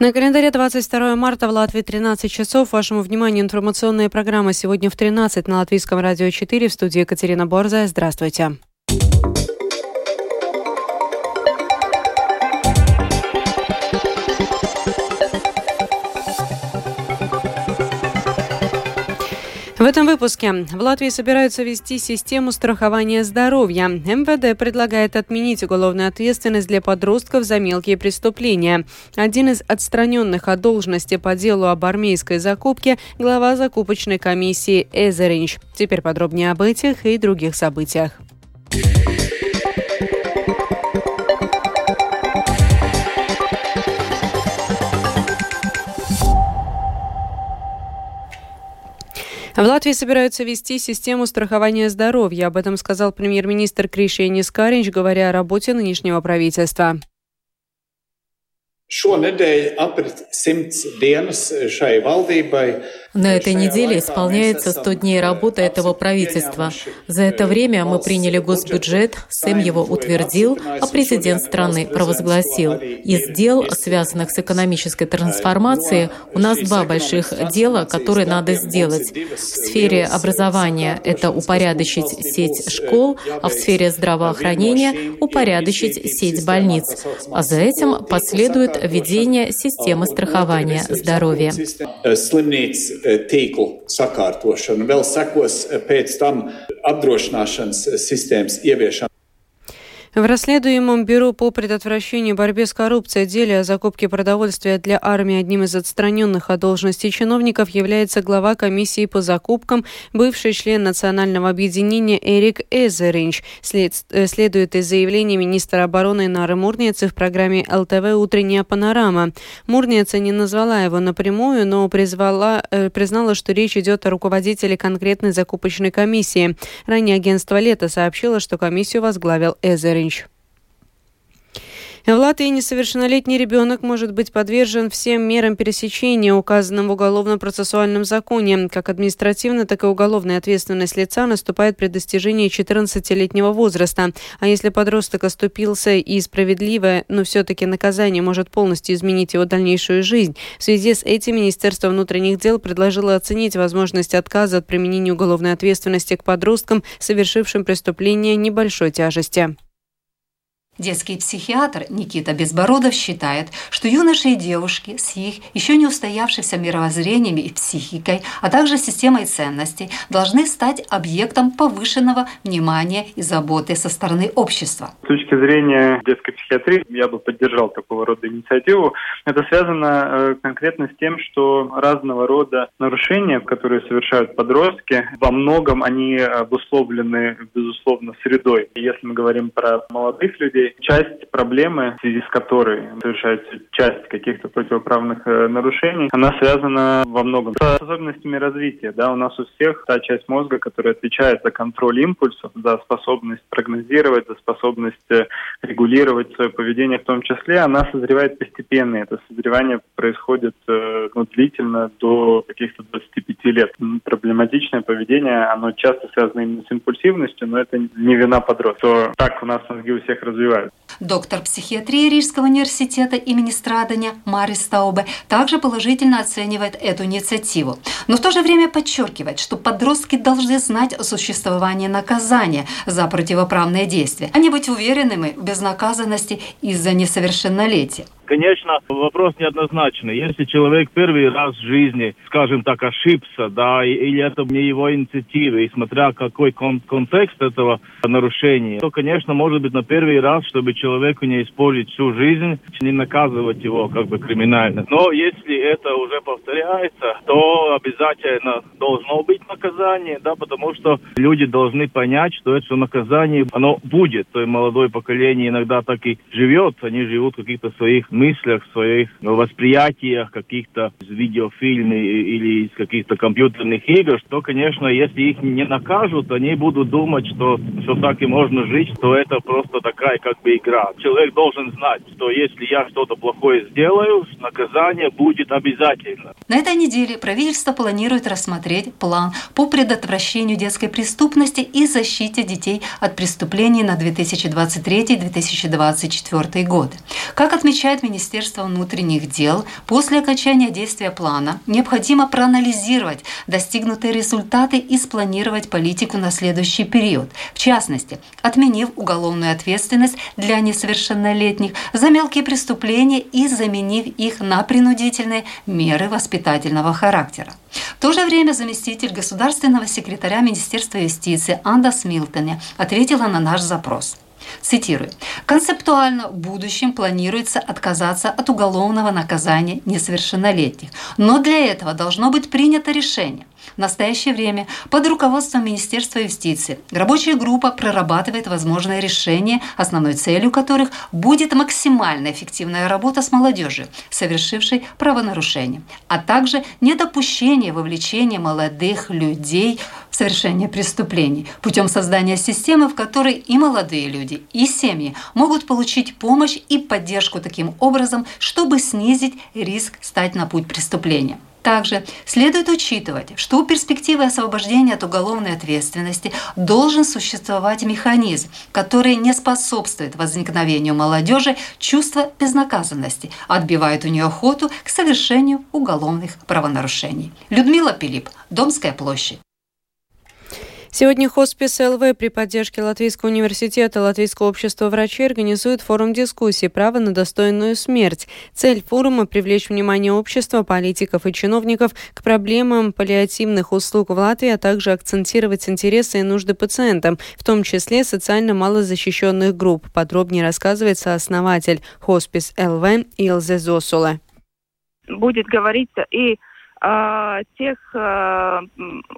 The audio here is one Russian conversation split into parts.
На календаре 22 марта в Латвии 13 часов. Вашему вниманию информационная программа сегодня в 13 на Латвийском радио 4 в студии Екатерина Борзая. Здравствуйте. В этом выпуске в Латвии собираются ввести систему страхования здоровья. МВД предлагает отменить уголовную ответственность для подростков за мелкие преступления. Один из отстраненных от должности по делу об армейской закупке – глава закупочной комиссии Эзеринч. Теперь подробнее об этих и других событиях. В Латвии собираются ввести систему страхования здоровья. Об этом сказал премьер-министр Кришьянис Каринч, говоря о работе нынешнего правительства. Valdībai. На этой неделе исполняется 100 дней работы этого правительства. За это время мы приняли госбюджет, Сэм его утвердил, а президент страны провозгласил. Из дел, связанных с экономической трансформацией, у нас два больших дела, которые надо сделать. В сфере образования это упорядочить сеть школ, а в сфере здравоохранения упорядочить сеть больниц. А за этим последует введение системы страхования здоровья tīklu sakārtošanu. Vēl sekos pēc tam apdrošināšanas sistēmas ieviešana. В расследуемом Бюро по предотвращению борьбе с коррупцией деле о закупке продовольствия для армии одним из отстраненных от должности чиновников является глава комиссии по закупкам, бывший член национального объединения Эрик Эзеринч, след, э, следует из заявления министра обороны Нары Мурницы в программе ЛТВ «Утренняя панорама». Мурница не назвала его напрямую, но призвала, э, признала, что речь идет о руководителе конкретной закупочной комиссии. Ранее агентство «Лето» сообщило, что комиссию возглавил Эзеринч. В Латвии несовершеннолетний ребенок может быть подвержен всем мерам пересечения, указанным в Уголовно-процессуальном законе. Как административная, так и уголовная ответственность лица наступает при достижении 14-летнего возраста. А если подросток оступился и справедливое, но все-таки наказание может полностью изменить его дальнейшую жизнь, в связи с этим Министерство внутренних дел предложило оценить возможность отказа от применения уголовной ответственности к подросткам, совершившим преступление небольшой тяжести. Детский психиатр Никита Безбородов считает, что юноши и девушки с их еще не устоявшимся мировоззрением и психикой, а также системой ценностей должны стать объектом повышенного внимания и заботы со стороны общества. С точки зрения детской психиатрии я бы поддержал такого рода инициативу. Это связано э, конкретно с тем, что разного рода нарушения, которые совершают подростки, во многом они обусловлены, безусловно, средой. Если мы говорим про молодых людей, часть проблемы, в связи с которой совершается часть каких-то противоправных э, нарушений, она связана во многом с особенностями развития. Да, у нас у всех та часть мозга, которая отвечает за контроль импульсов, за способность прогнозировать, за способность э, регулировать свое поведение в том числе, она созревает постепенно. Это созревание происходит э, ну, длительно до каких-то 25 лет. Проблематичное поведение, оно часто связано именно с импульсивностью, но это не вина подростка. Так у нас мозги у всех развиваются развивают. Доктор психиатрии Рижского университета имени Страдания Марис Таубе также положительно оценивает эту инициативу, но в то же время подчеркивает, что подростки должны знать о существовании наказания за противоправные действия, а не быть уверенными в безнаказанности из-за несовершеннолетия. Конечно, вопрос неоднозначный. Если человек первый раз в жизни, скажем так, ошибся, да, или это не его инициатива, и смотря какой кон- контекст этого нарушения, то, конечно, может быть на первый раз, чтобы человеку не использовать всю жизнь, не наказывать его как бы криминально. Но если это уже повторяется, то обязательно должно быть наказание, да, потому что люди должны понять, что это наказание, оно будет. То есть молодое поколение иногда так и живет, они живут в каких-то своих мыслях, своих восприятиях каких-то из видеофильмов или из каких-то компьютерных игр, что, конечно, если их не накажут, они будут думать, что, что так и можно жить, что это просто такая такая как бы игра. Человек должен знать, что если я что-то плохое сделаю, наказание будет обязательно. На этой неделе правительство планирует рассмотреть план по предотвращению детской преступности и защите детей от преступлений на 2023-2024 годы. Как отмечает Министерство внутренних дел, после окончания действия плана необходимо проанализировать достигнутые результаты и спланировать политику на следующий период. В частности, отменив уголовную ответственность для несовершеннолетних за мелкие преступления и заменив их на принудительные меры воспитательного характера. В то же время заместитель государственного секретаря Министерства юстиции Анда Смилтоне ответила на наш запрос. Цитирую. «Концептуально в будущем планируется отказаться от уголовного наказания несовершеннолетних, но для этого должно быть принято решение – в настоящее время под руководством Министерства юстиции рабочая группа прорабатывает возможное решение, основной целью которых будет максимально эффективная работа с молодежью, совершившей правонарушение, а также недопущение вовлечения молодых людей в совершение преступлений путем создания системы, в которой и молодые люди, и семьи могут получить помощь и поддержку таким образом, чтобы снизить риск стать на путь преступления. Также следует учитывать, что у перспективы освобождения от уголовной ответственности должен существовать механизм, который не способствует возникновению молодежи чувства безнаказанности, отбивает у нее охоту к совершению уголовных правонарушений. Людмила Пилип, Домская площадь. Сегодня хоспис ЛВ при поддержке Латвийского университета Латвийского общества врачей организует форум дискуссии «Право на достойную смерть». Цель форума – привлечь внимание общества, политиков и чиновников к проблемам паллиативных услуг в Латвии, а также акцентировать интересы и нужды пациентам, в том числе социально малозащищенных групп. Подробнее рассказывает сооснователь хоспис ЛВ Илзе Зосула. Будет говориться и о тех э,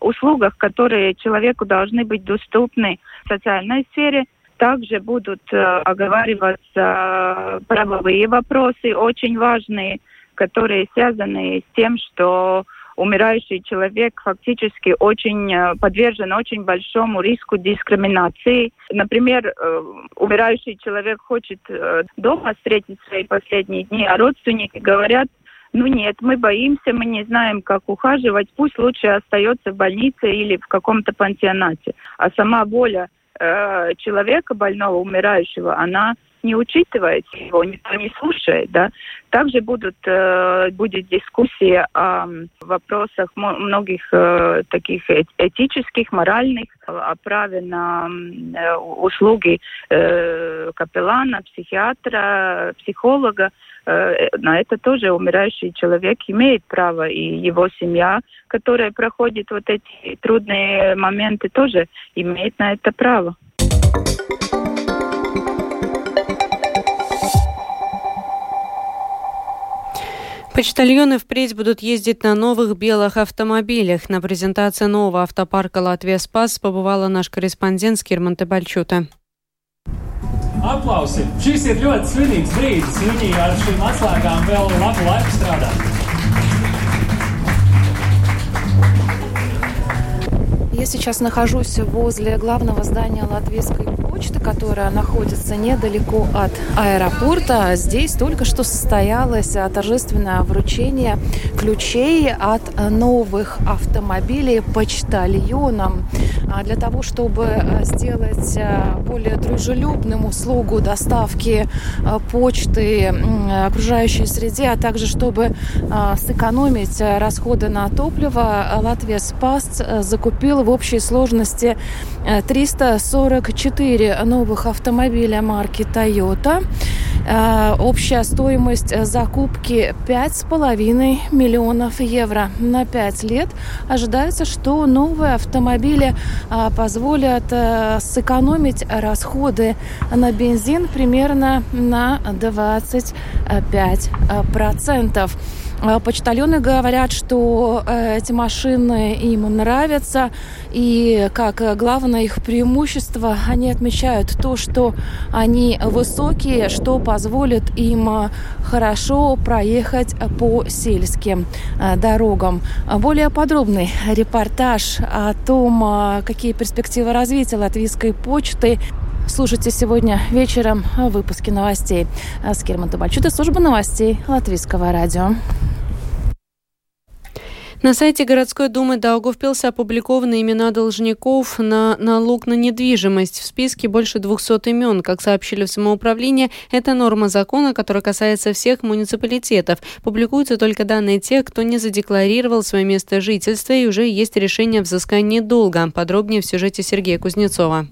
услугах, которые человеку должны быть доступны в социальной сфере. Также будут э, оговариваться правовые вопросы, очень важные, которые связаны с тем, что умирающий человек фактически очень э, подвержен очень большому риску дискриминации. Например, э, умирающий человек хочет э, дома встретить свои последние дни, а родственники говорят, ну нет, мы боимся, мы не знаем, как ухаживать. Пусть лучше остается в больнице или в каком-то пансионате. А сама воля э, человека больного, умирающего, она не учитывает его, никто не слушает, да. Также будут, э, будет дискуссия о вопросах многих э, таких этических, моральных, о праве на э, услуги э, капеллана, психиатра, психолога. Э, на это тоже умирающий человек имеет право, и его семья, которая проходит вот эти трудные моменты, тоже имеет на это право. Почтальоны впредь будут ездить на новых белых автомобилях. На презентации нового автопарка «Латвия Спас» побывала наш корреспондент Скирманте Бальчута. Aplausi! Šis ir ļoti svinīgs brīdis. Jūnijā ar šīm atslēgām vēl labu laiku strādāt. Я сейчас нахожусь возле главного здания Латвийской почты, которая находится недалеко от аэропорта. Здесь только что состоялось торжественное вручение ключей от новых автомобилей почтальонам. А для того, чтобы сделать более дружелюбным услугу доставки почты окружающей среде, а также чтобы сэкономить расходы на топливо, Латвия Спас закупила общей сложности 344 э, новых автомобиля марки Toyota. Э, общая стоимость закупки 5,5 миллионов евро на 5 лет. Ожидается, что новые автомобили э, позволят сэкономить расходы на бензин примерно на 25 процентов. А, почтальоны говорят, что э, эти машины им нравятся, и как главное их преимущество, они отмечают то, что они высокие, что позволит им э, хорошо проехать по сельским э, дорогам. Более подробный репортаж о том, какие перспективы развития латвийской почты слушайте сегодня вечером выпуски новостей. С Керман Табачута, служба новостей Латвийского радио. На сайте городской думы Даугавпилса опубликованы имена должников на налог на недвижимость. В списке больше 200 имен. Как сообщили в самоуправлении, это норма закона, которая касается всех муниципалитетов. Публикуются только данные тех, кто не задекларировал свое место жительства и уже есть решение о взыскании долга. Подробнее в сюжете Сергея Кузнецова.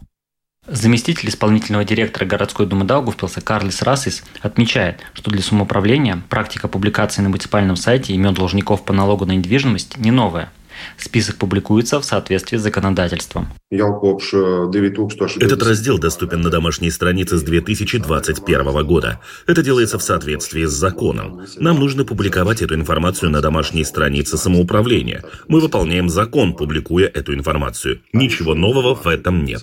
Заместитель исполнительного директора городской думы Даугавпилса Карлис Расис отмечает, что для самоуправления практика публикации на муниципальном сайте имен должников по налогу на недвижимость не новая. Список публикуется в соответствии с законодательством. Этот раздел доступен на домашней странице с 2021 года. Это делается в соответствии с законом. Нам нужно публиковать эту информацию на домашней странице самоуправления. Мы выполняем закон, публикуя эту информацию. Ничего нового в этом нет.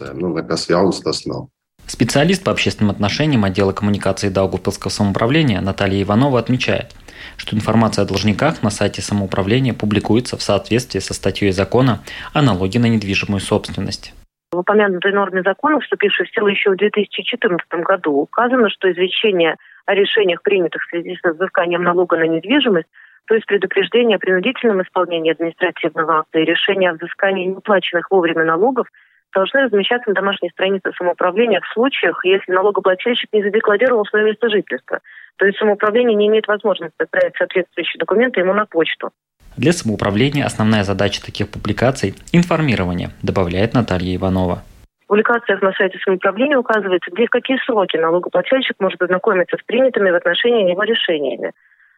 Специалист по общественным отношениям отдела коммуникации Даугавпилского самоуправления Наталья Иванова отмечает – что информация о должниках на сайте самоуправления публикуется в соответствии со статьей закона о налоге на недвижимую собственность. В упомянутой норме закона, вступившей в силу еще в 2014 году, указано, что извещение о решениях, принятых в связи с взысканием налога на недвижимость, то есть предупреждение о принудительном исполнении административного акта и решение о взыскании неуплаченных вовремя налогов должны размещаться на домашней странице самоуправления в случаях, если налогоплательщик не задекларировал свое место жительства. То есть самоуправление не имеет возможности отправить соответствующие документы ему на почту. Для самоуправления основная задача таких публикаций – информирование, добавляет Наталья Иванова. В публикациях на сайте самоуправления указывается, где в какие сроки налогоплательщик может ознакомиться с принятыми в отношении него решениями.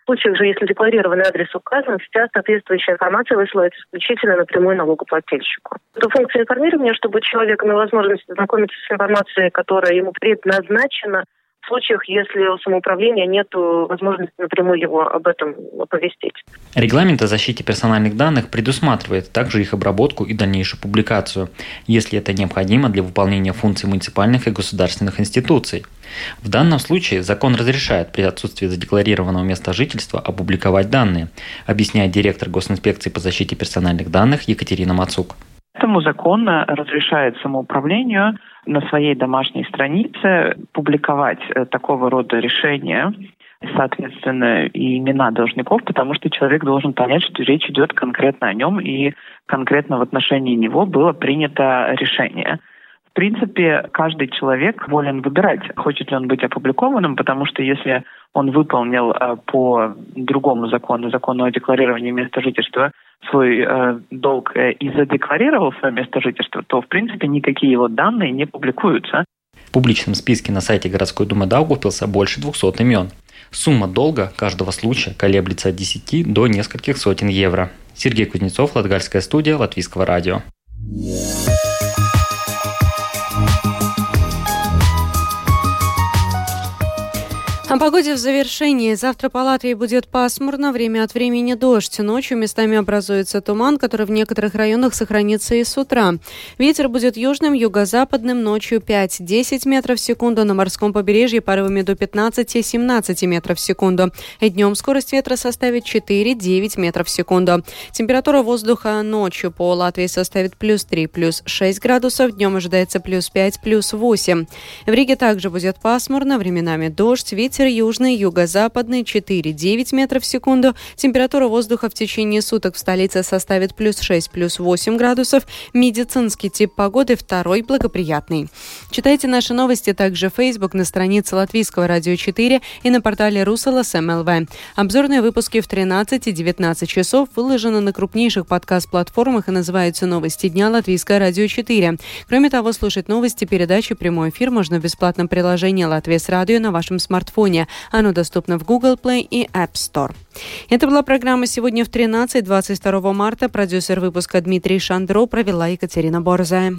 Случаях же, если декларированный адрес указан, вся соответствующая информация высылается исключительно напрямую налогоплательщику. Это функция информирования, чтобы человек имел возможность ознакомиться с информацией, которая ему предназначена в случаях, если у самоуправления нет возможности напрямую его об этом оповестить. Регламент о защите персональных данных предусматривает также их обработку и дальнейшую публикацию, если это необходимо для выполнения функций муниципальных и государственных институций. В данном случае закон разрешает при отсутствии задекларированного места жительства опубликовать данные, объясняет директор Госинспекции по защите персональных данных Екатерина Мацук. Этому закон разрешает самоуправлению на своей домашней странице публиковать э, такого рода решения, соответственно, и имена должников, потому что человек должен понять, что речь идет конкретно о нем, и конкретно в отношении него было принято решение. В принципе, каждый человек волен выбирать, хочет ли он быть опубликованным, потому что если он выполнил э, по другому закону, закону о декларировании места жительства, свой э, долг э, и задекларировал свое место жительства, то, в принципе, никакие его данные не публикуются. В публичном списке на сайте городской думы Даугавпилса больше 200 имен. Сумма долга каждого случая колеблется от 10 до нескольких сотен евро. Сергей Кузнецов, Латгальская студия, Латвийского радио. О погоде в завершении. Завтра по Латвии будет пасмурно, время от времени дождь. Ночью местами образуется туман, который в некоторых районах сохранится и с утра. Ветер будет южным, юго-западным, ночью 5-10 метров в секунду, на морском побережье порывами до 15-17 метров в секунду. Днем скорость ветра составит 4-9 метров в секунду. Температура воздуха ночью по Латвии составит плюс 3, плюс 6 градусов, днем ожидается плюс 5, плюс 8. В Риге также будет пасмурно, временами дождь, ветер Ветер южный, юго-западный 4-9 метров в секунду. Температура воздуха в течение суток в столице составит плюс 6, плюс 8 градусов. Медицинский тип погоды второй благоприятный. Читайте наши новости также в Facebook на странице Латвийского радио 4 и на портале Русала СМЛВ. Обзорные выпуски в 13 и 19 часов выложены на крупнейших подкаст-платформах и называются «Новости дня Латвийское радио 4». Кроме того, слушать новости, передачи, прямой эфир можно в бесплатном приложении «Латвия с радио» на вашем смартфоне iPhone. Оно доступно в Google Play и App Store. Это была программа «Сегодня в 13, 22 марта». Продюсер выпуска Дмитрий Шандро провела Екатерина Борзая.